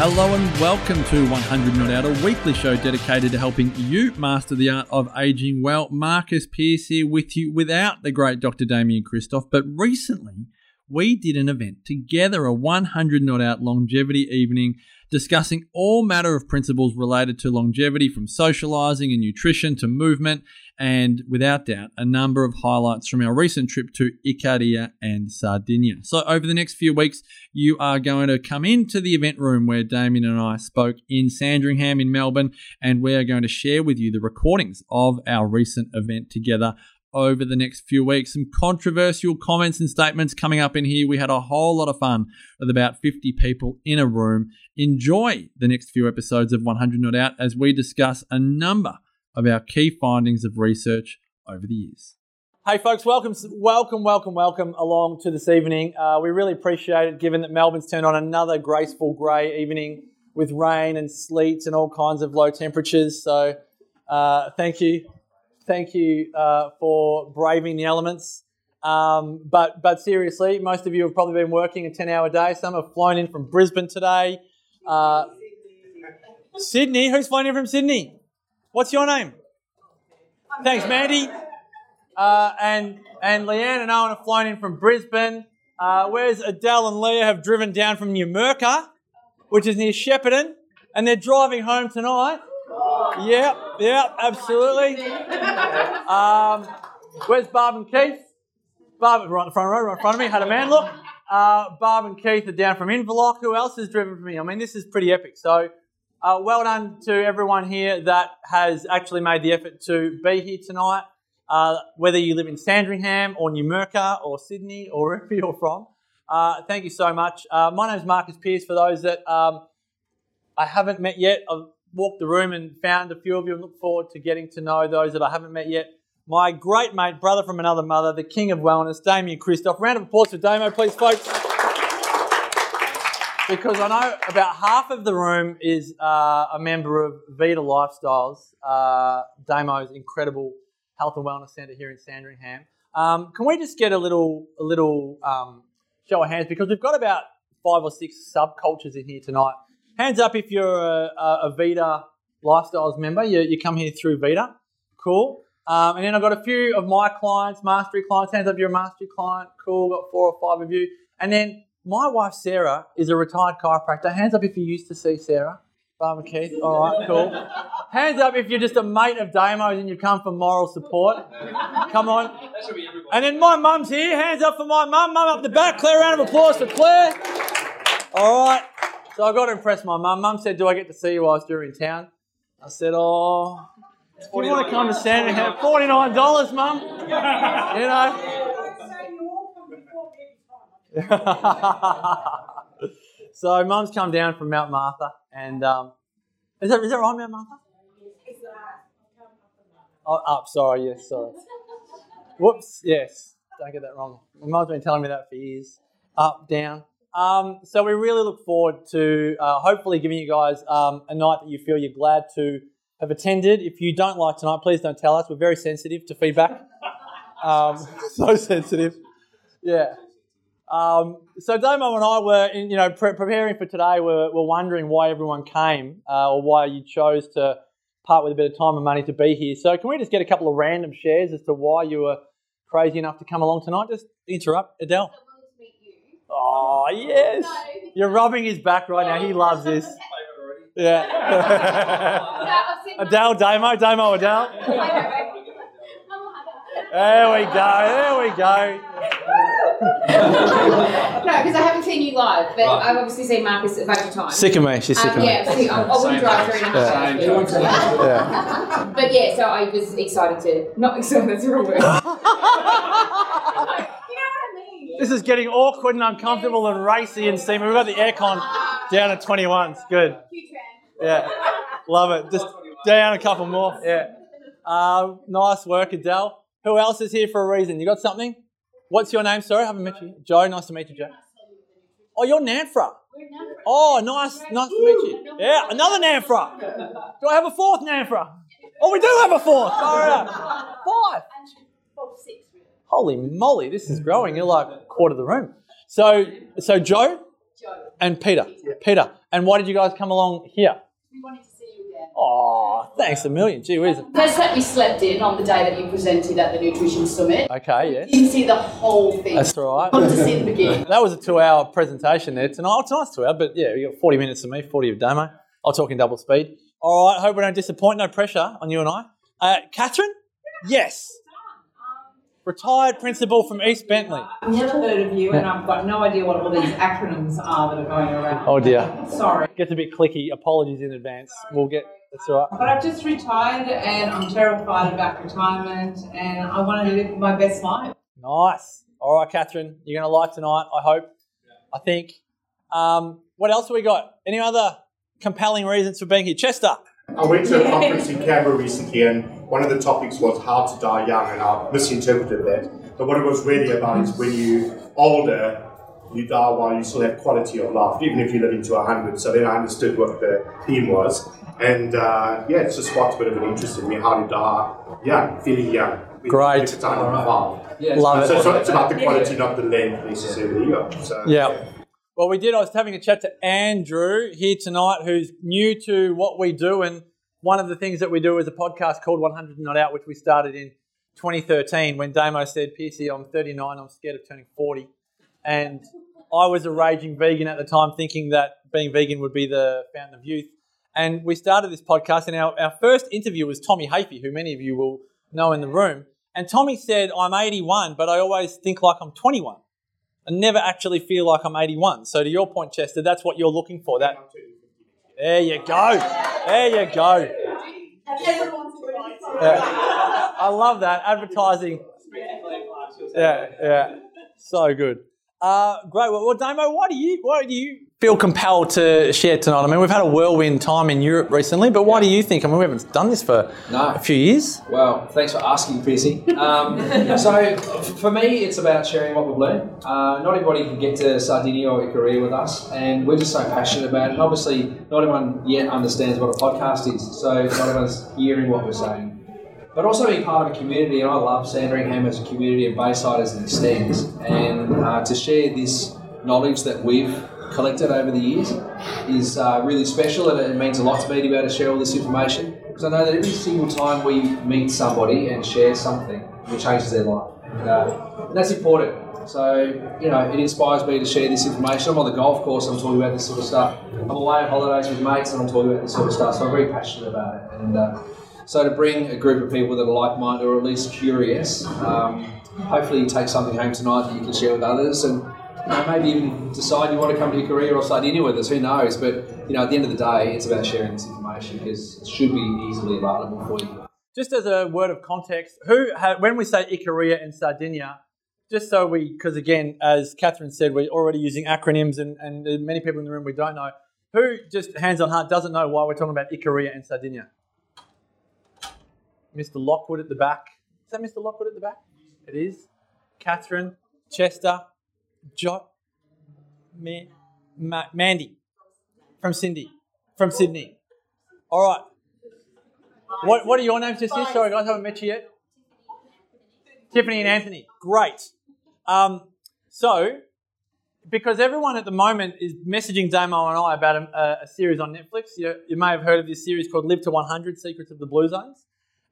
Hello and welcome to 100 Not Out, a weekly show dedicated to helping you master the art of aging well. Marcus Pearce here with you without the great Dr. Damian Kristof, but recently we did an event together, a 100 Not Out longevity evening discussing all matter of principles related to longevity from socializing and nutrition to movement, and without doubt, a number of highlights from our recent trip to Ikaria and Sardinia. So, over the next few weeks, you are going to come into the event room where Damien and I spoke in Sandringham in Melbourne, and we are going to share with you the recordings of our recent event together over the next few weeks. Some controversial comments and statements coming up in here. We had a whole lot of fun with about 50 people in a room. Enjoy the next few episodes of 100 Not Out as we discuss a number of our key findings of research over the years. Hey, folks, welcome, welcome, welcome, welcome along to this evening. Uh, we really appreciate it given that Melbourne's turned on another graceful grey evening with rain and sleet and all kinds of low temperatures. So, uh, thank you thank you uh, for braving the elements. Um, but but seriously, most of you have probably been working a ten-hour day. Some have flown in from Brisbane today. Uh, Sydney, who's flown in from Sydney? What's your name? Thanks, Mandy. Uh, and and Leanne and Owen have flown in from Brisbane. Uh, whereas Adele and Leah have driven down from Numurkah, which is near Shepparton, and they're driving home tonight. Yep, yep, absolutely. Um, where's Barb and Keith? Barb, right in the front row, right in front of me. Had a man look. Uh, Barb and Keith are down from Inverloch. Who else has driven from me? I mean, this is pretty epic. So, uh, well done to everyone here that has actually made the effort to be here tonight. Uh, whether you live in Sandringham or New Numurkah or Sydney or wherever you're from, uh, thank you so much. Uh, my name is Marcus Pearce. For those that um, I haven't met yet, I've walked the room and found a few of you and look forward to getting to know those that I haven't met yet. My great mate, brother from another mother, the king of wellness, Damian Kristof. Round of applause for Damo, please, folks. Because I know about half of the room is uh, a member of Vita Lifestyles, uh, Damo's incredible health and wellness centre here in Sandringham. Um, can we just get a little, a little um, show of hands? Because we've got about five or six subcultures in here tonight. Hands up if you're a, a Vita Lifestyles member. You, you come here through Vita. Cool. Um, and then I've got a few of my clients, mastery clients. Hands up if you're a mastery client. Cool. Got four or five of you. And then my wife Sarah is a retired chiropractor. Hands up if you used to see Sarah. Barber Keith. All right, cool. Hands up if you're just a mate of Damo's and you've come for moral support. Come on. And then my mum's here. Hands up for my mum. Mum up the back. Claire, round of applause for Claire. All right. So I got to impress my mum. Mum said, Do I get to see you whilst you're in town? I said, Oh, if you want to come to Sandringham, $49, mum. You know. so mum's come down from Mount Martha. And um, is, that, is that right, Mount Martha? Oh, up, sorry, yes, sorry. Whoops, yes, don't get that wrong. My mum's been telling me that for years. Up, down. Um, so we really look forward to uh, hopefully giving you guys um, a night that you feel you're glad to have attended. If you don't like tonight, please don't tell us. We're very sensitive to feedback. Um, so sensitive. Yeah. Um, so Damo and I were, in, you know, pre- preparing for today. We're, we're wondering why everyone came uh, or why you chose to part with a bit of time and money to be here. So can we just get a couple of random shares as to why you were crazy enough to come along tonight? Just interrupt, Adele. Oh, yes. You're rubbing his back right now. He loves this. Yeah. Adele, Damo, Damo, Adele. There we go. There we go. no, because I haven't seen you live, but I've obviously seen Marcus a bunch of times. Sick of me. She's sick Um, of me. yeah, see, I, I wouldn't drive three and a half hours. to watch that. Yeah. But yeah, so I was excited to. Not excited, that's the wrong word. you know what I mean? This is getting awkward and uncomfortable and racy and steamy. We've got the aircon down at 21. It's good. Yeah. Love it. Just down a couple more. Yeah. Uh, nice work, Adele. Who else is here for a reason? You got something? What's your name? Sorry, I haven't met you. Joe, nice to meet you, Joe. Oh, you're Nanfra. Oh, nice, nice to meet you. Yeah, another Nanfra. Do I have a fourth Nanfra? Oh, we do have a fourth. Right. Five. Holy moly, this is growing. You're like a quarter of the room. So, so Joe and Peter. Peter. And why did you guys come along here? We wanted to see you again. Oh, thanks a million. Gee whiz. First that we slept in on the day that you presented at the Nutrition Summit. Okay, yes. Didn't see the whole thing. That's all right. Wanted to see the beginning. That was a two-hour presentation there tonight. Oh, tonight's two hour, but yeah, you got 40 minutes of me, 40 of Damo. I'll talk in double speed. All right, hope we don't disappoint. No pressure on you and I. Uh, Catherine? Yes. Retired principal from East Bentley. I've never heard of you, and I've got no idea what all these acronyms are that are going around. Oh dear. Sorry. Gets a bit clicky. Apologies in advance. We'll get. That's all right. But I've just retired, and I'm terrified about retirement, and I want to live my best life. Nice. All right, Catherine, you're going to like tonight. I hope. I think. Um, what else have we got? Any other compelling reasons for being here, Chester? I went to a conference in Canberra recently, and one of the topics was how to die young, and I misinterpreted that. But what it was really about is when you're older, you die while you still have quality of life, even if you live into hundred. So then I understood what the theme was, and uh, yeah, it's just sparked a bit of an interest in me how to die young, feeling young. Great. At the time of five. Love So it. it's, not, it's about the quality, not the length necessarily. Yeah. So, Yeah. Well, we did. I was having a chat to Andrew here tonight, who's new to what we do. And one of the things that we do is a podcast called 100 Not Out, which we started in 2013 when Damo said, Piercy, I'm 39, I'm scared of turning 40. And I was a raging vegan at the time, thinking that being vegan would be the fountain of youth. And we started this podcast, and our, our first interview was Tommy Hafey, who many of you will know in the room. And Tommy said, I'm 81, but I always think like I'm 21. I never actually feel like I'm 81. So to your point, Chester, that's what you're looking for. That there you go, there you go. Yeah. I love that advertising. Yeah, yeah, so good. Uh, great. Well, well, Damo, why do you why do you feel compelled to share tonight? I mean, we've had a whirlwind time in Europe recently, but why do you think? I mean, we haven't done this for No. a few years. Well, thanks for asking, Piercy. Um, so, for me, it's about sharing what we've learned. Uh, not everybody can get to Sardinia or Ikaria with us, and we're just so passionate about it. And obviously, not everyone yet understands what a podcast is, so not everyone's hearing what we're saying. But also being part of a community, and I love Sandringham as a community and Bayside as it extends, and uh, to share this knowledge that we've collected over the years is uh, really special, and it means a lot to me to be able to share all this information because I know that every single time we meet somebody and share something, it changes their life, and, uh, and that's important. So, you know, it inspires me to share this information. I'm on the golf course, I'm talking about this sort of stuff. I'm away on holidays with mates, and I'm talking about this sort of stuff. So I'm very passionate about it. And uh, so to bring a group of people that are like-minded or at least curious, um, hopefully you take something home tonight that you can share with others, and know, maybe even decide you want to come to Ikaria or Sardinia with us. Who knows? But you know, at the end of the day, it's about sharing this information because it should be easily available for you. Just as a word of context, who when we say Ikaria and Sardinia, just so we, because again, as Catherine said, we're already using acronyms, and, and many people in the room we don't know. Who, just hands on heart, doesn't know why we're talking about Ikaria and Sardinia? Mr. Lockwood at the back. Is that Mr. Lockwood at the back? It is. Catherine, Chester, jo- Ma- Ma- Mandy from Cindy, from Sydney. All right. What, what are your names just here? Sorry, guys, I haven't met you yet. Tiffany and Anthony. Great. Um, so, because everyone at the moment is messaging Damo and I about a, a series on Netflix, you, you may have heard of this series called Live to 100 Secrets of the Blue Zones.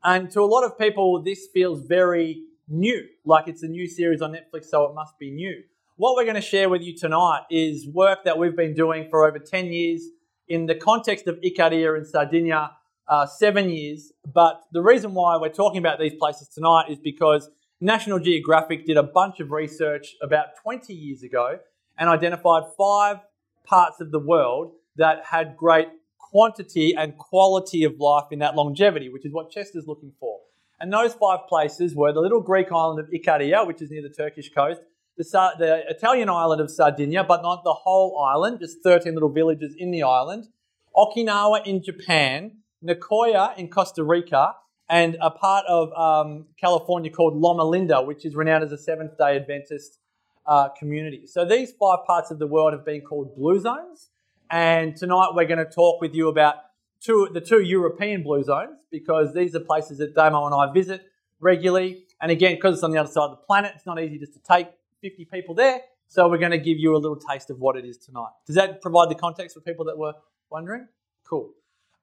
And to a lot of people, this feels very new, like it's a new series on Netflix, so it must be new. What we're going to share with you tonight is work that we've been doing for over 10 years in the context of Ikaria and Sardinia, uh, seven years. But the reason why we're talking about these places tonight is because National Geographic did a bunch of research about 20 years ago and identified five parts of the world that had great quantity and quality of life in that longevity, which is what Chester's looking for. And those five places were the little Greek island of Ikaria, which is near the Turkish coast, the, the Italian island of Sardinia, but not the whole island, just 13 little villages in the island, Okinawa in Japan, Nicoya in Costa Rica, and a part of um, California called Loma Linda, which is renowned as a Seventh day Adventist uh, community. So these five parts of the world have been called blue zones. And tonight we're going to talk with you about two, the two European blue zones because these are places that Damo and I visit regularly. And again, because it's on the other side of the planet, it's not easy just to take 50 people there. So we're going to give you a little taste of what it is tonight. Does that provide the context for people that were wondering? Cool.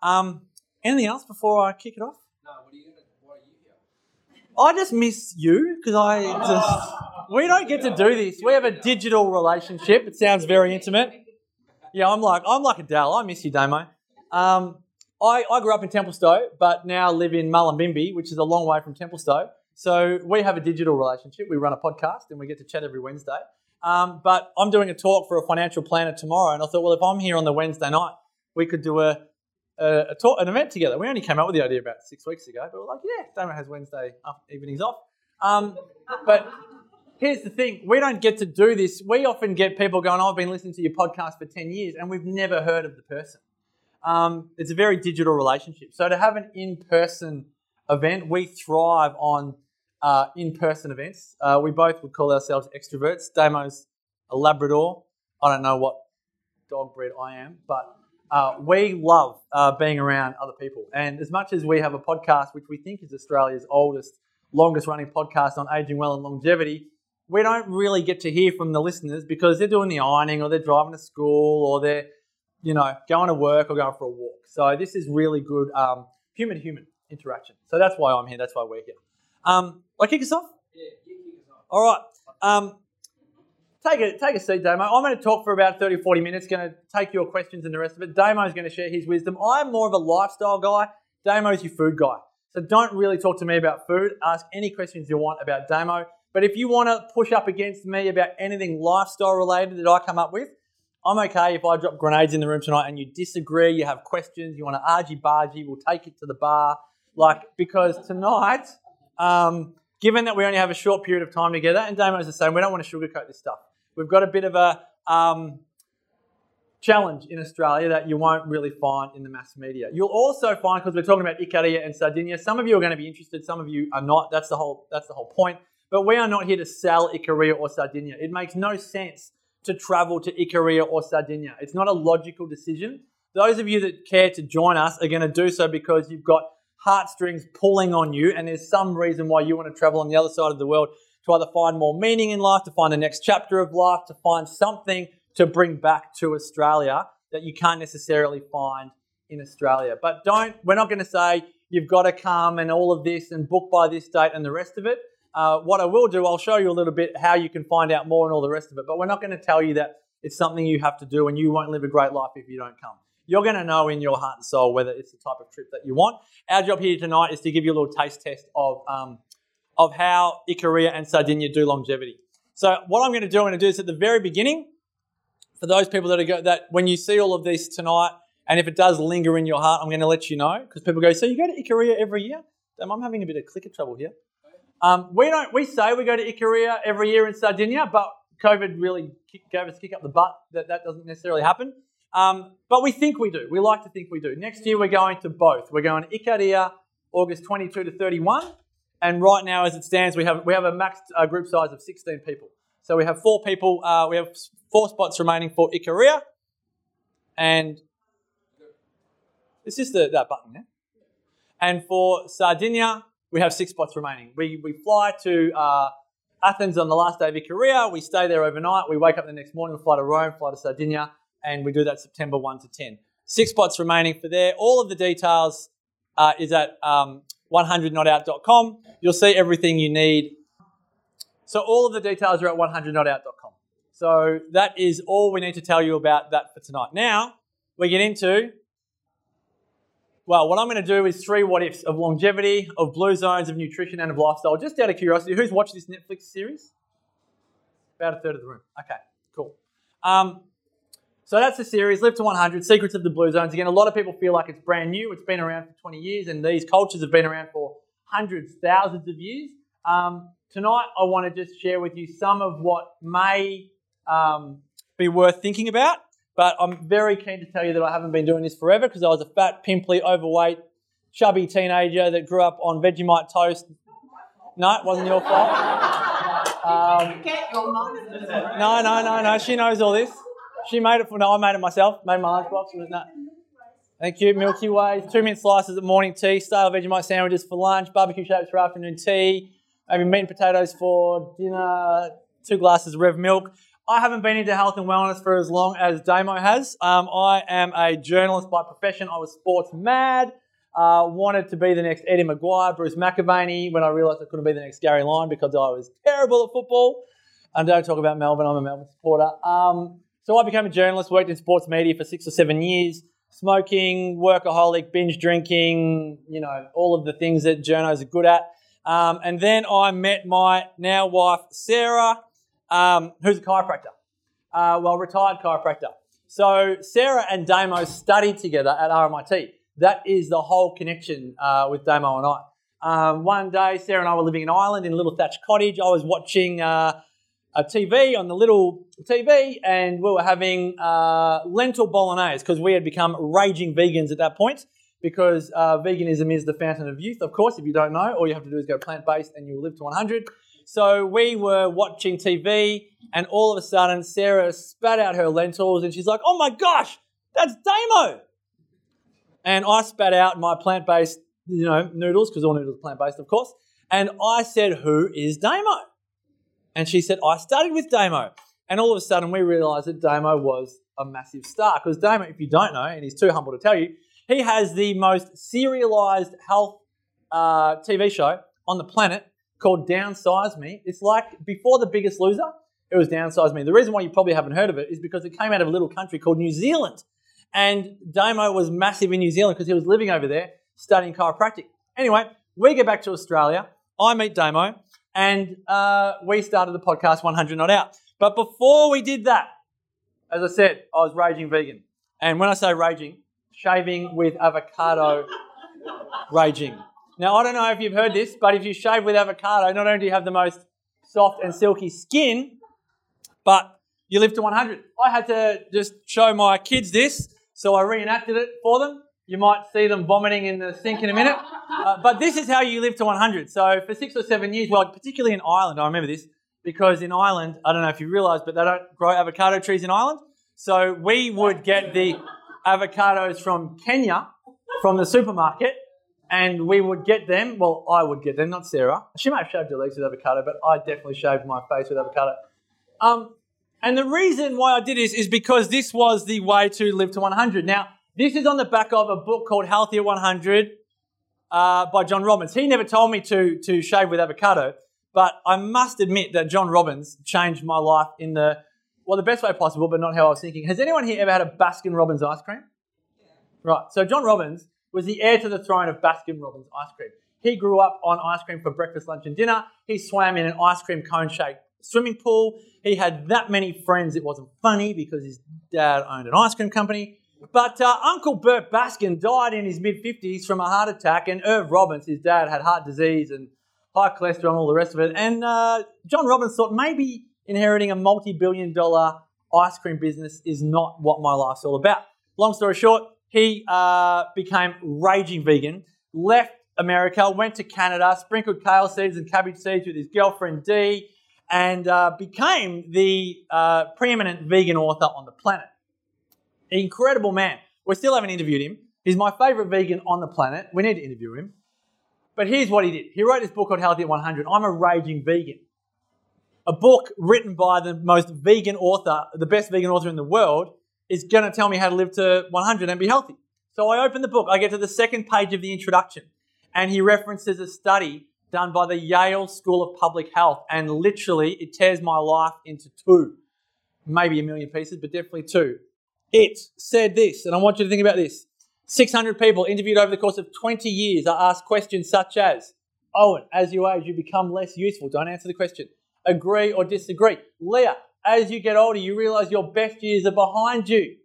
Um, anything else before I kick it off? No, what are you gonna? What are you here? I just miss you because I just we don't get to do this. We have a digital relationship. It sounds very intimate. Yeah, I'm like I'm like a Adele. I miss you, Damo. Um, I, I grew up in Templestowe, but now live in Mullumbimby, which is a long way from Templestowe. So we have a digital relationship. We run a podcast and we get to chat every Wednesday. Um, but I'm doing a talk for a financial planner tomorrow, and I thought, well, if I'm here on the Wednesday night, we could do a, a, a talk, an event together. We only came up with the idea about six weeks ago, but we're like, yeah, Damo has Wednesday evenings off. Um, but here's the thing we don't get to do this. We often get people going, oh, I've been listening to your podcast for 10 years, and we've never heard of the person. Um, it's a very digital relationship. So to have an in person event, we thrive on uh, in person events. Uh, we both would call ourselves extroverts. Damo's a Labrador. I don't know what dog breed I am, but uh, we love uh, being around other people. And as much as we have a podcast, which we think is Australia's oldest, longest running podcast on aging well and longevity, we don't really get to hear from the listeners because they're doing the ironing or they're driving to school or they're, you know, going to work or going for a walk. So this is really good um, human to human interaction. So that's why I'm here. That's why we're here. Um, I kick us off? Yeah, you kick us off. All right. Um, take a take a seat, Damo. I'm going to talk for about 30, 40 minutes. Going to take your questions and the rest of it. Damo's going to share his wisdom. I'm more of a lifestyle guy. Damo's your food guy. So don't really talk to me about food. Ask any questions you want about Damo. But if you want to push up against me about anything lifestyle related that I come up with, I'm okay if I drop grenades in the room tonight and you disagree, you have questions, you want to argy bargy, we'll take it to the bar. Like, because tonight, um, given that we only have a short period of time together, and Damo's the same, we don't want to sugarcoat this stuff. We've got a bit of a um, challenge in Australia that you won't really find in the mass media. You'll also find, because we're talking about Ikaria and Sardinia, some of you are going to be interested, some of you are not. That's the whole, that's the whole point. But we are not here to sell Ikaria or Sardinia. It makes no sense to travel to Ikaria or Sardinia. It's not a logical decision. Those of you that care to join us are going to do so because you've got heartstrings pulling on you, and there's some reason why you want to travel on the other side of the world to either find more meaning in life, to find the next chapter of life, to find something to bring back to Australia that you can't necessarily find in Australia. But don't, we're not going to say you've got to come and all of this and book by this date and the rest of it. Uh, what I will do, I'll show you a little bit how you can find out more and all the rest of it. But we're not going to tell you that it's something you have to do and you won't live a great life if you don't come. You're going to know in your heart and soul whether it's the type of trip that you want. Our job here tonight is to give you a little taste test of, um, of how Ikaria and Sardinia do longevity. So what I'm going to do, I'm going to do this at the very beginning. For those people that are go, that when you see all of this tonight, and if it does linger in your heart, I'm going to let you know because people go, so you go to Ikaria every year? Damn, I'm having a bit of clicker trouble here. Um, we don't. We say we go to Ikaria every year in Sardinia, but COVID really kick, gave us a kick up the butt that that doesn't necessarily happen. Um, but we think we do. We like to think we do. Next year we're going to both. We're going to Ikaria, August 22 to 31, and right now, as it stands, we have we have a max uh, group size of 16 people. So we have four people. Uh, we have four spots remaining for Ikaria, and it's just the, that button there. And for Sardinia, we have six spots remaining. We, we fly to uh, Athens on the last day of Ikaria. We stay there overnight. We wake up the next morning. We fly to Rome, fly to Sardinia, and we do that September 1 to 10. Six spots remaining for there. All of the details uh, is at um, 100notout.com. You'll see everything you need. So all of the details are at 100notout.com. So that is all we need to tell you about that for tonight. Now we get into well, what I'm going to do is three what ifs of longevity, of blue zones, of nutrition, and of lifestyle. Just out of curiosity, who's watched this Netflix series? About a third of the room. Okay, cool. Um, so that's the series, Live to 100, Secrets of the Blue Zones. Again, a lot of people feel like it's brand new. It's been around for 20 years, and these cultures have been around for hundreds, thousands of years. Um, tonight, I want to just share with you some of what may um, be worth thinking about. But I'm very keen to tell you that I haven't been doing this forever because I was a fat, pimply, overweight chubby teenager that grew up on Vegemite toast. No, it wasn't your fault. Um, no, no, no, no. She knows all this. She made it for no, I made it myself. Made my lunchbox. Was No. Thank you. Milky Ways, two mint slices at morning tea, stale Vegemite sandwiches for lunch, barbecue shapes for afternoon tea, maybe meat and potatoes for dinner, two glasses of Rev milk. I haven't been into health and wellness for as long as Damo has. Um, I am a journalist by profession. I was sports mad. Uh, wanted to be the next Eddie McGuire, Bruce McAvaney, when I realised I couldn't be the next Gary Lyon because I was terrible at football. And don't talk about Melbourne, I'm a Melbourne supporter. Um, so I became a journalist, worked in sports media for six or seven years, smoking, workaholic, binge drinking, you know, all of the things that journos are good at. Um, and then I met my now wife, Sarah, um, who's a chiropractor, uh, well, retired chiropractor. So Sarah and Damo studied together at RMIT. That is the whole connection uh, with Damo and I. Um, one day, Sarah and I were living in Ireland in a little thatched cottage. I was watching uh, a TV on the little TV, and we were having uh, lentil bolognese because we had become raging vegans at that point. Because uh, veganism is the fountain of youth, of course. If you don't know, all you have to do is go plant based, and you will live to 100. So we were watching TV, and all of a sudden, Sarah spat out her lentils, and she's like, "Oh my gosh, that's Damo!" and I spat out my plant-based, you know, noodles because all noodles are plant-based, of course. And I said, "Who is Damo?" And she said, "I started with Damo." And all of a sudden, we realised that Damo was a massive star because Damo, if you don't know, and he's too humble to tell you, he has the most serialised health uh, TV show on the planet called Downsize Me. It's like before The Biggest Loser, it was Downsize Me. The reason why you probably haven't heard of it is because it came out of a little country called New Zealand. And Damo was massive in New Zealand because he was living over there studying chiropractic. Anyway, we get back to Australia. I meet Damo, and uh, we started the podcast 100 Not Out. But before we did that, as I said, I was raging vegan. And when I say raging, shaving with avocado raging. Now, I don't know if you've heard this, but if you shave with avocado, not only do you have the most soft and silky skin, but you live to 100. I had to just show my kids this so I reenacted it for them. You might see them vomiting in the sink in a minute. Uh, but this is how you live to 100. So for six or seven years, well, particularly in Ireland, I remember this because in Ireland, I don't know if you realise, but they don't grow avocado trees in Ireland. So we would get the avocados from Kenya, from the supermarket, and we would get them. Well, I would get them, not Sarah. She may have shaved her legs with avocado, but I definitely shaved my face with avocado. Um, and the reason why I did this is because this was the way to live to 100. Now, this is on the back of a book called Healthy at 100 uh, by John Robbins. He never told me to, to shave with avocado, but I must admit that John Robbins changed my life in the, well, the best way possible, but not how I was thinking. Has anyone here ever had a Baskin Robbins ice cream? Right. So John Robbins was the heir to the throne of Baskin Robbins ice cream. He grew up on ice cream for breakfast, lunch, and dinner. He swam in an ice cream cone shaped swimming pool. He had that many friends, it wasn't funny because his dad owned an ice cream company. But uh, Uncle Burt Baskin died in his mid 50s from a heart attack, and Irv Robbins, his dad, had heart disease and high cholesterol and all the rest of it. And uh, John Robbins thought maybe inheriting a multi billion dollar ice cream business is not what my life's all about. Long story short, he uh, became raging vegan, left America, went to Canada, sprinkled kale seeds and cabbage seeds with his girlfriend Dee, and uh, became the uh, preeminent vegan author on the planet. Incredible man. We still haven't interviewed him. He's my favorite vegan on the planet. We need to interview him. But here's what he did. He wrote this book called Healthy at 100. I'm a raging vegan. A book written by the most vegan author, the best vegan author in the world, is going to tell me how to live to 100 and be healthy. So I open the book. I get to the second page of the introduction, and he references a study done by the Yale School of Public Health, and literally it tears my life into two, maybe a million pieces, but definitely two. It said this, and I want you to think about this 600 people interviewed over the course of 20 years are asked questions such as Owen, as you age, you become less useful. Don't answer the question. Agree or disagree. Leah, as you get older, you realize your best years are behind you.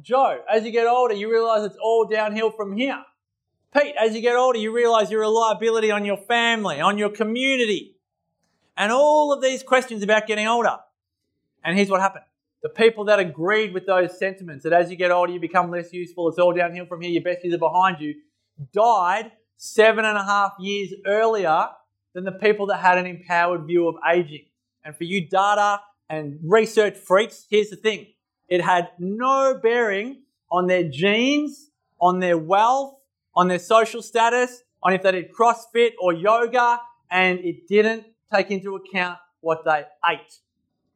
Joe, as you get older, you realize it's all downhill from here. Pete, as you get older, you realize you're a liability on your family, on your community, and all of these questions about getting older. And here's what happened the people that agreed with those sentiments that as you get older, you become less useful, it's all downhill from here, your best years are behind you, died seven and a half years earlier than the people that had an empowered view of aging. And for you data and research freaks, here's the thing it had no bearing on their genes, on their wealth, on their social status, on if they did CrossFit or yoga, and it didn't take into account what they ate.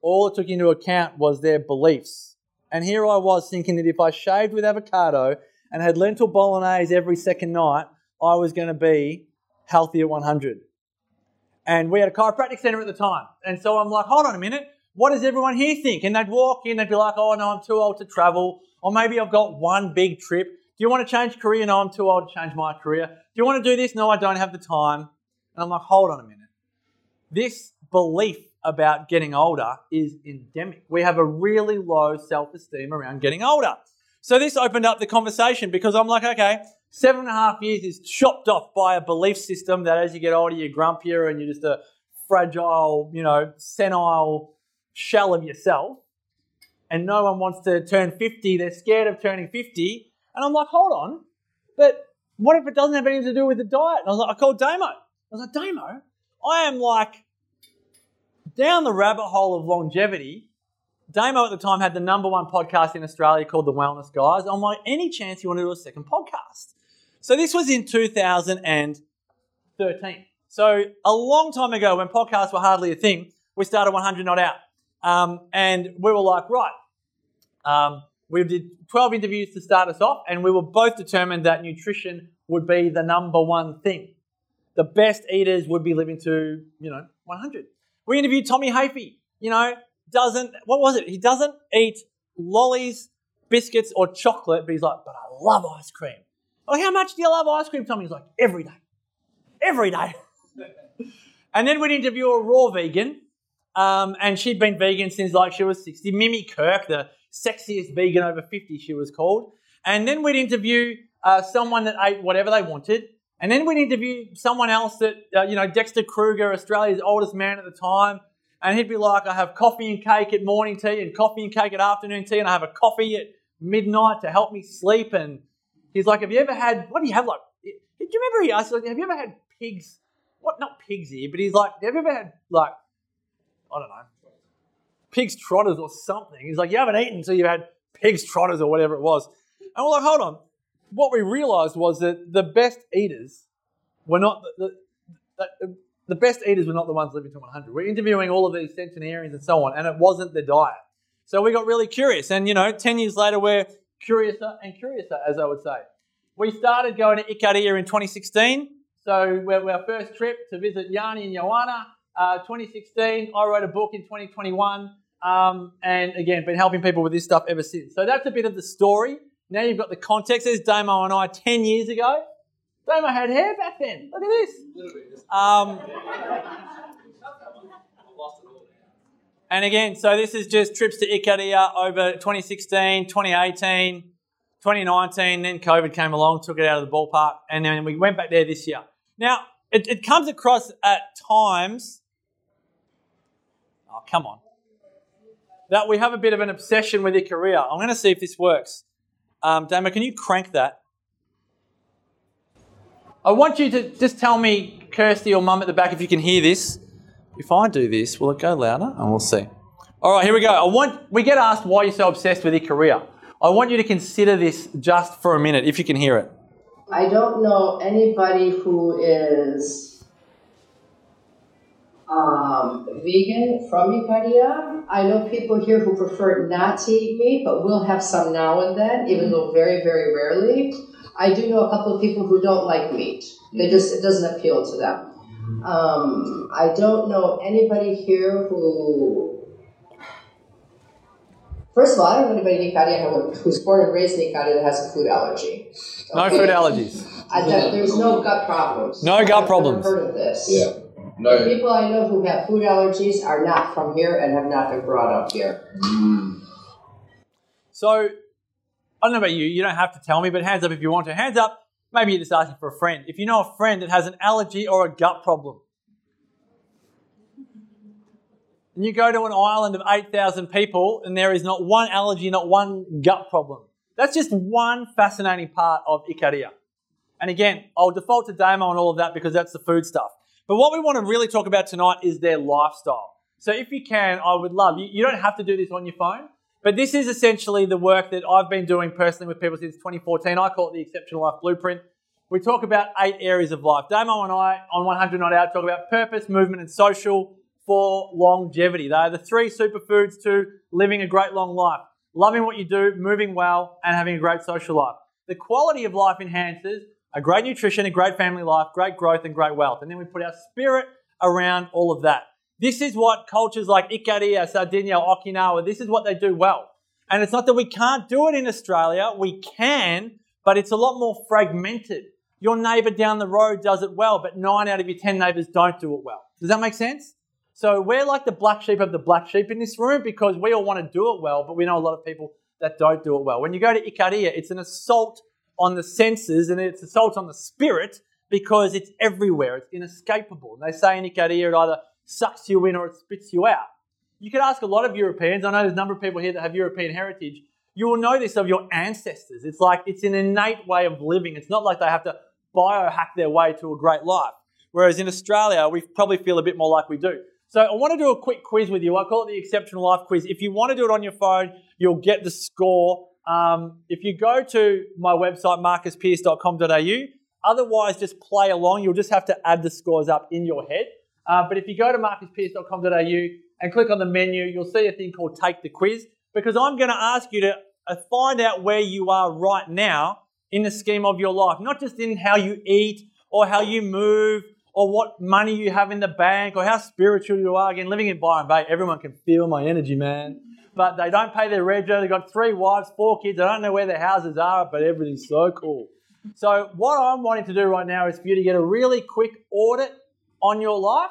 All it took into account was their beliefs. And here I was thinking that if I shaved with avocado and had lentil bolognese every second night, I was going to be healthy at 100. And we had a chiropractic center at the time. And so I'm like, hold on a minute. What does everyone here think? And they'd walk in, they'd be like, oh, no, I'm too old to travel. Or maybe I've got one big trip. Do you want to change career? No, I'm too old to change my career. Do you want to do this? No, I don't have the time. And I'm like, hold on a minute. This belief about getting older is endemic. We have a really low self esteem around getting older. So this opened up the conversation because I'm like, okay, seven and a half years is chopped off by a belief system that as you get older, you're grumpier and you're just a fragile, you know, senile shell of yourself. And no one wants to turn 50. They're scared of turning 50. And I'm like, hold on. But what if it doesn't have anything to do with the diet? And I was like, I called Damo. I was like, Damo, I am like down the rabbit hole of longevity. Damo at the time had the number one podcast in Australia called The Wellness Guys. I'm like, any chance you want to do a second podcast? So this was in 2013. So a long time ago when podcasts were hardly a thing, we started 100 Not Out. Um, and we were like, right, um, we did 12 interviews to start us off, and we were both determined that nutrition would be the number one thing. The best eaters would be living to, you know, 100. We interviewed Tommy Hafey, you know, doesn't, what was it? He doesn't eat lollies, biscuits, or chocolate, but he's like, but I love ice cream. Like, how much do you love ice cream, Tommy? He's like, every day. Every day. and then we'd interview a raw vegan, um, and she'd been vegan since like she was 60. Mimi Kirk, the sexiest vegan over 50, she was called. And then we'd interview uh, someone that ate whatever they wanted. And then we'd interview someone else that, uh, you know, Dexter Kruger, Australia's oldest man at the time. And he'd be like, I have coffee and cake at morning tea and coffee and cake at afternoon tea, and I have a coffee at midnight to help me sleep. And he's like, Have you ever had, what do you have like? Do you remember he asked, like, Have you ever had pigs? What, not pigs here, but he's like, Have you ever had, like, I don't know, pig's trotters or something? He's like, You haven't eaten until you've had pig's trotters or whatever it was. And we're like, Hold on. What we realized was that the best eaters were not the, the, the best eaters were not the ones living to 100. We're interviewing all of these centenarians and so on, and it wasn't the diet. So we got really curious. And, you know, 10 years later, we're curiouser and curiouser, as I would say. We started going to Ikaria in 2016. So our first trip to visit Yanni and Joanna, uh, 2016. I wrote a book in 2021. Um, and again, been helping people with this stuff ever since. So that's a bit of the story. Now you've got the context. There's Damo and I 10 years ago. Damo had hair back then. Look at this. Um, and again, so this is just trips to Ikaria over 2016, 2018, 2019. Then COVID came along, took it out of the ballpark, and then we went back there this year. Now, it, it comes across at times. Oh, come on. That we have a bit of an obsession with Ikaria. I'm going to see if this works. Um, Damo, can you crank that? I want you to just tell me, Kirsty or Mum at the back, if you can hear this. If I do this, will it go louder? And we'll see. All right, here we go. I want. We get asked why you're so obsessed with Ikaria. I want you to consider this just for a minute, if you can hear it. I don't know anybody who is um, vegan from Ikaria. I know people here who prefer not to eat meat, but we'll have some now and then, even though very, very rarely. I do know a couple of people who don't like meat. They just it doesn't appeal to them. Um, I don't know anybody here who. First of all, I don't know anybody in Ikaria who's born and raised in Ikaria that has a food allergy. No food allergies. I, that, there's no gut problems. No gut I've problems. Never heard of this. Yeah. The people I know who have food allergies are not from here and have not been brought up here. Mm. So, I don't know about you. You don't have to tell me, but hands up if you want to. Hands up. Maybe you're just asking for a friend. If you know a friend that has an allergy or a gut problem, and you go to an island of 8,000 people and there is not one allergy, not one gut problem. That's just one fascinating part of Ikaria. And again, I'll default to Damo and all of that because that's the food stuff. But what we want to really talk about tonight is their lifestyle. So if you can, I would love you. You don't have to do this on your phone, but this is essentially the work that I've been doing personally with people since 2014. I call it the Exceptional Life Blueprint. We talk about eight areas of life. Damo and I on 100 Not Out talk about purpose, movement, and social for longevity. They are the three superfoods to living a great long life loving what you do, moving well, and having a great social life. The quality of life enhances a great nutrition, a great family life, great growth, and great wealth. And then we put our spirit around all of that. This is what cultures like Ikaria, Sardinia, Okinawa, this is what they do well. And it's not that we can't do it in Australia, we can, but it's a lot more fragmented. Your neighbour down the road does it well, but nine out of your 10 neighbours don't do it well. Does that make sense? So we're like the black sheep of the black sheep in this room because we all want to do it well, but we know a lot of people that don't do it well. When you go to Ikaria, it's an assault on the senses and it's assault on the spirit because it's everywhere. It's inescapable. And they say in Ikaria it either sucks you in or it spits you out. You could ask a lot of Europeans. I know there's a number of people here that have European heritage. You will know this of your ancestors. It's like it's an innate way of living. It's not like they have to biohack their way to a great life. Whereas in Australia, we probably feel a bit more like we do. So I want to do a quick quiz with you. I call it the Exceptional Life Quiz. If you want to do it on your phone, you'll get the score. Um, if you go to my website, marcuspearce.com.au, otherwise just play along. You'll just have to add the scores up in your head. Uh, but if you go to marcuspearce.com.au and click on the menu, you'll see a thing called Take the Quiz because I'm going to ask you to uh, find out where you are right now in the scheme of your life, not just in how you eat or how you move or what money you have in the bank or how spiritual you are. Again, living in Byron Bay, everyone can feel my energy, man. But they don't pay their rent. They've got three wives, four kids. I don't know where their houses are, but everything's so cool. So, what I'm wanting to do right now is for you to get a really quick audit on your life.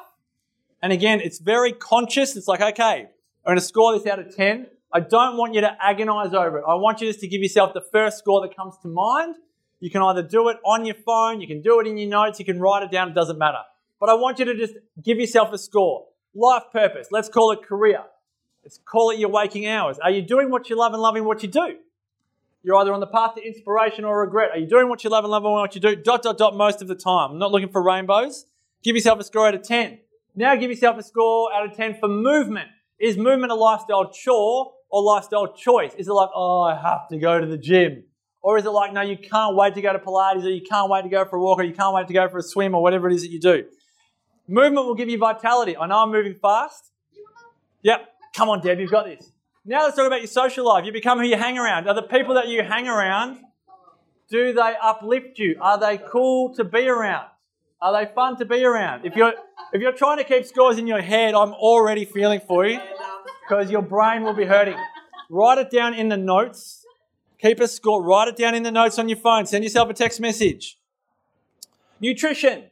And again, it's very conscious. It's like, okay, I'm going to score this out of 10. I don't want you to agonize over it. I want you just to give yourself the first score that comes to mind you can either do it on your phone, you can do it in your notes, you can write it down, it doesn't matter. But I want you to just give yourself a score. Life purpose, let's call it career. Let's call it your waking hours. Are you doing what you love and loving what you do? You're either on the path to inspiration or regret. Are you doing what you love and loving what you do? Dot, dot, dot most of the time. I'm not looking for rainbows. Give yourself a score out of 10. Now give yourself a score out of 10 for movement. Is movement a lifestyle chore or lifestyle choice? Is it like, oh, I have to go to the gym? Or is it like, no, you can't wait to go to Pilates or you can't wait to go for a walk or you can't wait to go for a swim or whatever it is that you do? Movement will give you vitality. I know I'm moving fast. Yep. Come on, Deb, you've got this. Now let's talk about your social life. You become who you hang around. Are the people that you hang around, do they uplift you? Are they cool to be around? Are they fun to be around? If you're if you're trying to keep scores in your head, I'm already feeling for you because your brain will be hurting. Write it down in the notes Keep a score. Write it down in the notes on your phone. Send yourself a text message. Nutrition.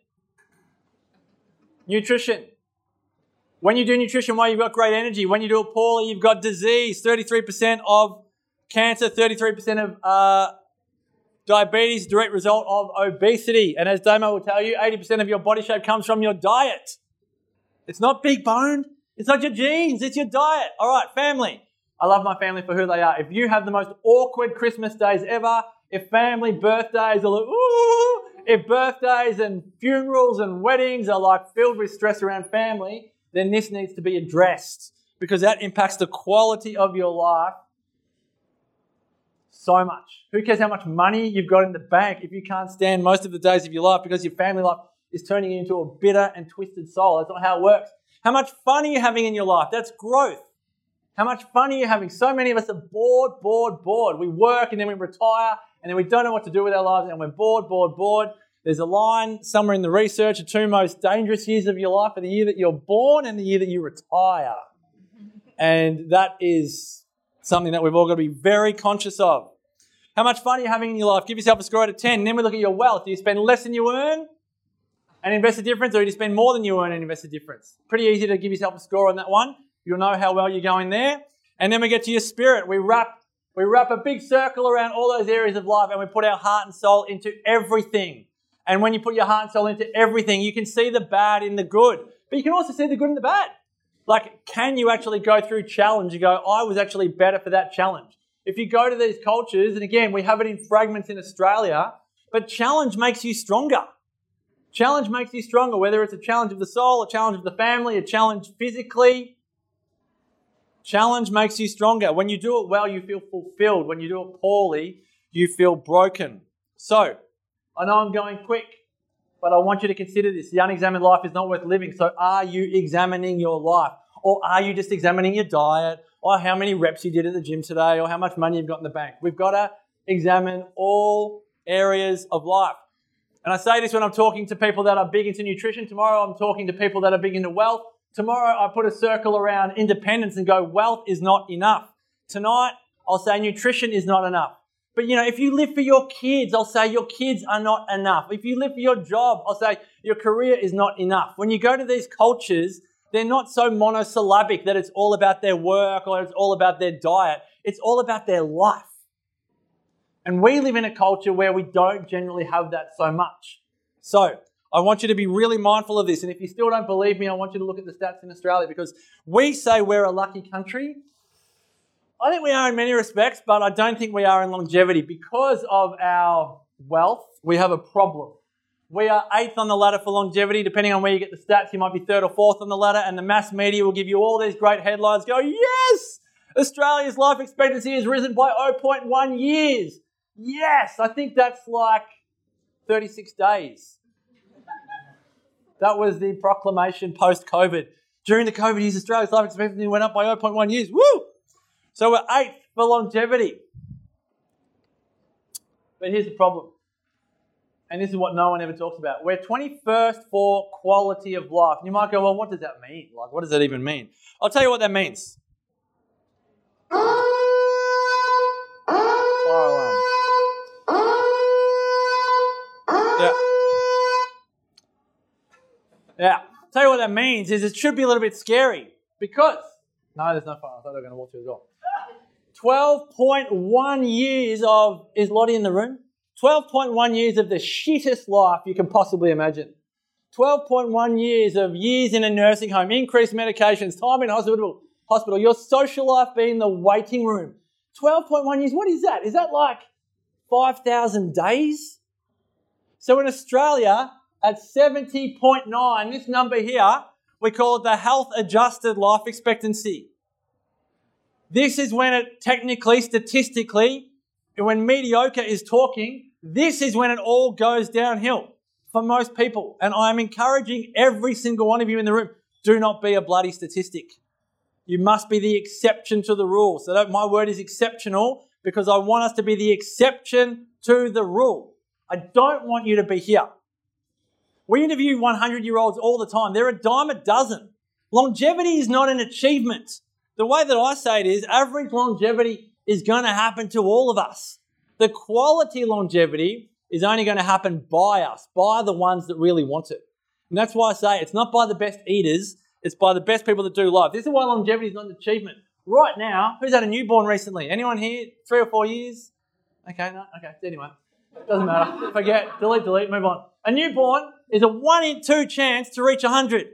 Nutrition. When you do nutrition well, you've got great energy. When you do it poorly, you've got disease. 33% of cancer, 33% of uh, diabetes, direct result of obesity. And as Damo will tell you, 80% of your body shape comes from your diet. It's not big boned. It's not your genes. It's your diet. All right, family. I love my family for who they are. If you have the most awkward Christmas days ever, if family birthdays are like, ooh, if birthdays and funerals and weddings are like filled with stress around family, then this needs to be addressed because that impacts the quality of your life so much. Who cares how much money you've got in the bank if you can't stand most of the days of your life because your family life is turning you into a bitter and twisted soul? That's not how it works. How much fun are you having in your life? That's growth. How much fun are you having? So many of us are bored, bored, bored. We work and then we retire and then we don't know what to do with our lives and we're bored, bored, bored. There's a line somewhere in the research the two most dangerous years of your life are the year that you're born and the year that you retire. And that is something that we've all got to be very conscious of. How much fun are you having in your life? Give yourself a score out of 10. And then we look at your wealth. Do you spend less than you earn and invest a difference, or do you spend more than you earn and invest a difference? Pretty easy to give yourself a score on that one. You'll know how well you're going there. And then we get to your spirit. We wrap, we wrap a big circle around all those areas of life and we put our heart and soul into everything. And when you put your heart and soul into everything, you can see the bad in the good, but you can also see the good in the bad. Like, can you actually go through challenge and go, I was actually better for that challenge? If you go to these cultures, and again, we have it in fragments in Australia, But challenge makes you stronger. Challenge makes you stronger, whether it's a challenge of the soul, a challenge of the family, a challenge physically. Challenge makes you stronger. When you do it well, you feel fulfilled. When you do it poorly, you feel broken. So, I know I'm going quick, but I want you to consider this. The unexamined life is not worth living. So, are you examining your life? Or are you just examining your diet? Or how many reps you did at the gym today? Or how much money you've got in the bank? We've got to examine all areas of life. And I say this when I'm talking to people that are big into nutrition. Tomorrow I'm talking to people that are big into wealth. Tomorrow I put a circle around independence and go, wealth is not enough. Tonight I'll say nutrition is not enough. But you know, if you live for your kids, I'll say your kids are not enough. If you live for your job, I'll say your career is not enough. When you go to these cultures, they're not so monosyllabic that it's all about their work or it's all about their diet. It's all about their life. And we live in a culture where we don't generally have that so much. So, I want you to be really mindful of this. And if you still don't believe me, I want you to look at the stats in Australia because we say we're a lucky country. I think we are in many respects, but I don't think we are in longevity. Because of our wealth, we have a problem. We are eighth on the ladder for longevity. Depending on where you get the stats, you might be third or fourth on the ladder, and the mass media will give you all these great headlines. Go, yes! Australia's life expectancy has risen by 0.1 years. Yes, I think that's like 36 days. That was the proclamation post COVID. During the COVID years, Australia's life expectancy went up by 0.1 years. Woo! So we're eighth for longevity. But here's the problem. And this is what no one ever talks about. We're 21st for quality of life. You might go, well, what does that mean? Like, what does that even mean? I'll tell you what that means. Fire alarm. Yeah. Yeah. Tell you what that means is it should be a little bit scary because no, there's no fire. I thought they were going to walk through the door. 12.1 years of is Lottie in the room? 12.1 years of the shittest life you can possibly imagine. 12.1 years of years in a nursing home, increased medications, time in hospital, hospital, your social life being the waiting room. 12.1 years, what is that? Is that like 5,000 days? So in Australia, at 70.9, this number here, we call it the health adjusted life expectancy. This is when it technically, statistically, when mediocre is talking, this is when it all goes downhill for most people. And I'm encouraging every single one of you in the room do not be a bloody statistic. You must be the exception to the rule. So my word is exceptional because I want us to be the exception to the rule. I don't want you to be here. We interview 100 year olds all the time. They're a dime a dozen. Longevity is not an achievement. The way that I say it is average longevity is going to happen to all of us. The quality longevity is only going to happen by us, by the ones that really want it. And that's why I say it's not by the best eaters, it's by the best people that do life. This is why longevity is not an achievement. Right now, who's had a newborn recently? Anyone here? Three or four years? Okay, no, okay, anyway. Doesn't matter. Forget, delete, delete, move on. A newborn is a one in two chance to reach 100.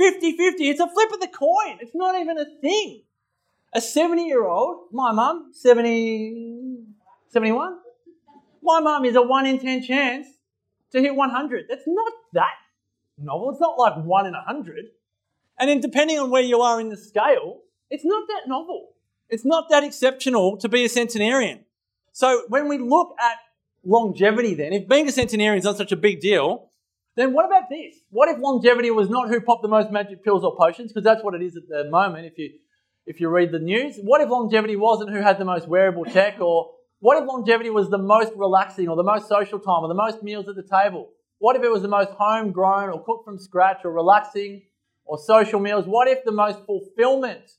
50 50, it's a flip of the coin. It's not even a thing. A 70 year old, my mum, 70, 71, my mum is a 1 in 10 chance to hit 100. That's not that novel. It's not like 1 in 100. And then depending on where you are in the scale, it's not that novel. It's not that exceptional to be a centenarian. So when we look at longevity, then, if being a centenarian is not such a big deal, then what about this? What if longevity was not who popped the most magic pills or potions? Because that's what it is at the moment. If you if you read the news, what if longevity wasn't who had the most wearable tech, or what if longevity was the most relaxing, or the most social time, or the most meals at the table? What if it was the most homegrown, or cooked from scratch, or relaxing, or social meals? What if the most fulfillment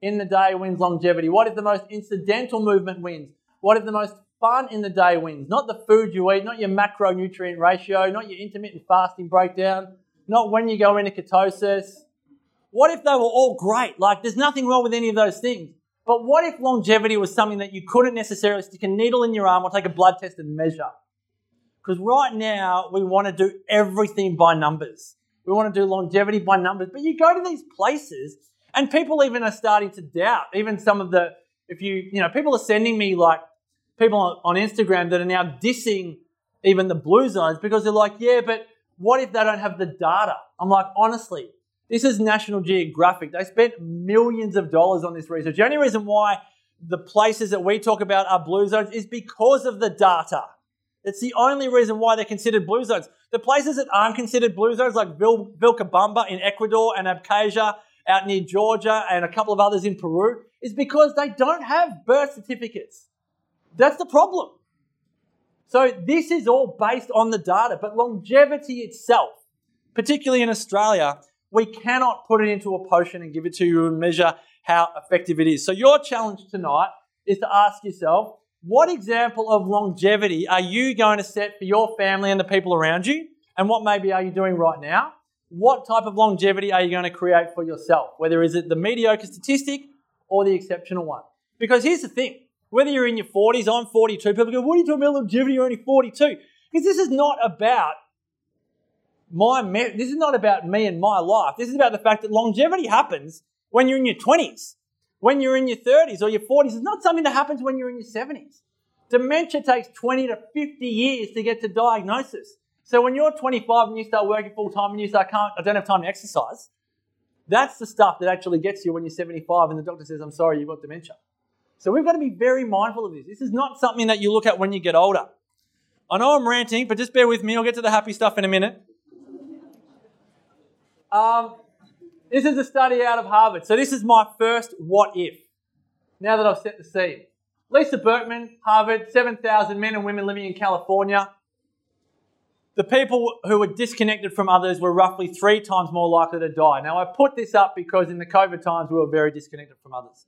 in the day wins longevity? What if the most incidental movement wins? What if the most fun in the day wins? Not the food you eat, not your macronutrient ratio, not your intermittent fasting breakdown, not when you go into ketosis. What if they were all great? Like, there's nothing wrong with any of those things. But what if longevity was something that you couldn't necessarily stick a needle in your arm or take a blood test and measure? Because right now, we want to do everything by numbers. We want to do longevity by numbers. But you go to these places, and people even are starting to doubt. Even some of the, if you, you know, people are sending me like people on, Instagram that are now dissing even the blue zones because they're like, yeah, but what if they don't have the data? I'm like, honestly, this is National Geographic. They spent millions of dollars on this research. The only reason why the places that we talk about are blue zones is because of the data. It's the only reason why they're considered blue zones. The places that aren't considered blue zones, like Vil- Vilcabamba in Ecuador and Abkhazia out near Georgia and a couple of others in Peru, is because they don't have birth certificates. That's the problem. So this is all based on the data, but longevity itself, particularly in Australia, we cannot put it into a potion and give it to you and measure how effective it is. So your challenge tonight is to ask yourself, what example of longevity are you going to set for your family and the people around you? And what maybe are you doing right now? What type of longevity are you going to create for yourself? Whether is it the mediocre statistic or the exceptional one? Because here's the thing. Whether you're in your 40s, I'm 42, people go, what are you talking about longevity? You're only 42. Because this is not about my, me- this is not about me and my life. This is about the fact that longevity happens when you're in your 20s when you're in your 30s or your 40s. It's not something that happens when you're in your 70s. Dementia takes 20 to 50 years to get to diagnosis. So when you're 25 and you start working full time and you start, can't, I don't have time to exercise, that's the stuff that actually gets you when you're 75 and the doctor says, I'm sorry, you've got dementia. So we've got to be very mindful of this. This is not something that you look at when you get older. I know I'm ranting, but just bear with me. I'll get to the happy stuff in a minute. Um, this is a study out of Harvard. So this is my first what if. Now that I've set the scene. Lisa Berkman, Harvard, 7,000 men and women living in California. The people who were disconnected from others were roughly three times more likely to die. Now, I put this up because in the COVID times we were very disconnected from others.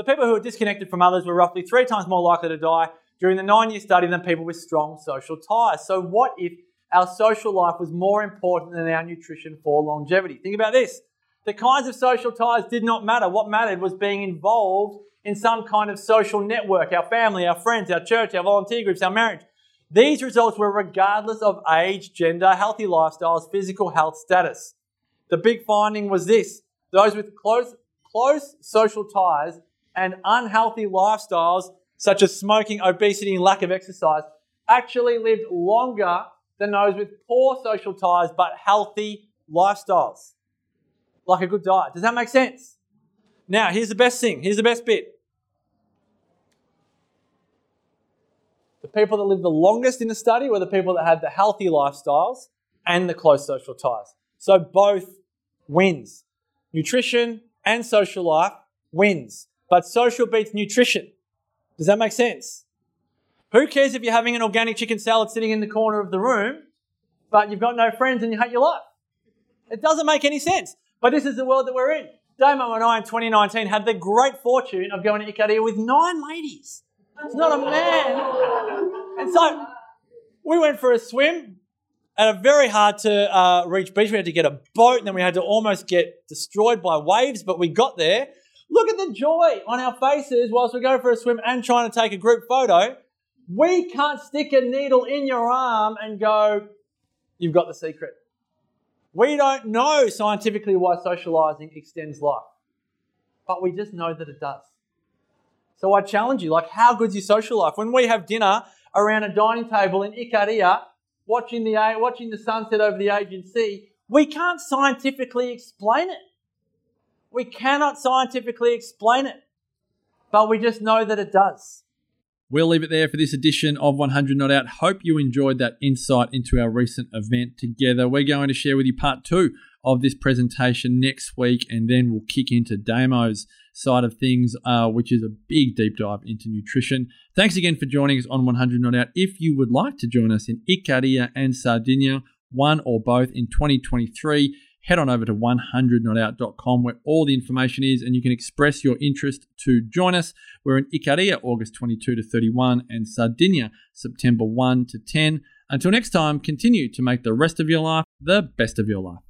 The people who were disconnected from others were roughly three times more likely to die during the nine year study than people with strong social ties. So, what if our social life was more important than our nutrition for longevity? Think about this. The kinds of social ties did not matter. What mattered was being involved in some kind of social network our family, our friends, our church, our volunteer groups, our marriage. These results were regardless of age, gender, healthy lifestyles, physical health status. The big finding was this those with close, close social ties and unhealthy lifestyles, such as smoking, obesity, and lack of exercise, actually lived longer than those with poor social ties but healthy lifestyles like a good diet. Does that make sense? Now, here's the best thing. Here's the best bit. The people that lived the longest in the study were the people that had the healthy lifestyles and the close social ties. So both wins. Nutrition and social life wins. But social beats nutrition. Does that make sense? Who cares if you're having an organic chicken salad sitting in the corner of the room, but you've got no friends and you hate your life? It doesn't make any sense. But this is the world that we're in. Damo and I in 2019 had the great fortune of going to Ikaria with nine ladies. It's not a man. And so we went for a swim at a very hard to uh, reach beach. We had to get a boat and then we had to almost get destroyed by waves, but we got there. Look at the joy on our faces whilst we go for a swim and trying to take a group photo. We can't stick a needle in your arm and go, You've got the secret. We don't know scientifically why socializing extends life, but we just know that it does. So I challenge you, like, how good's your social life? When we have dinner around a dining table in Ikaria, watching the, watching the sunset over the Aegean Sea, we can't scientifically explain it. We cannot scientifically explain it, but we just know that it does. We'll leave it there for this edition of 100 Not Out. Hope you enjoyed that insight into our recent event together. We're going to share with you part two of this presentation next week, and then we'll kick into Damo's side of things, uh, which is a big deep dive into nutrition. Thanks again for joining us on 100 Not Out. If you would like to join us in Ikaria and Sardinia, one or both in 2023, head on over to 100notout.com where all the information is and you can express your interest to join us. We're in Ikaria, August 22 to 31 and Sardinia September 1 to 10. Until next time, continue to make the rest of your life the best of your life.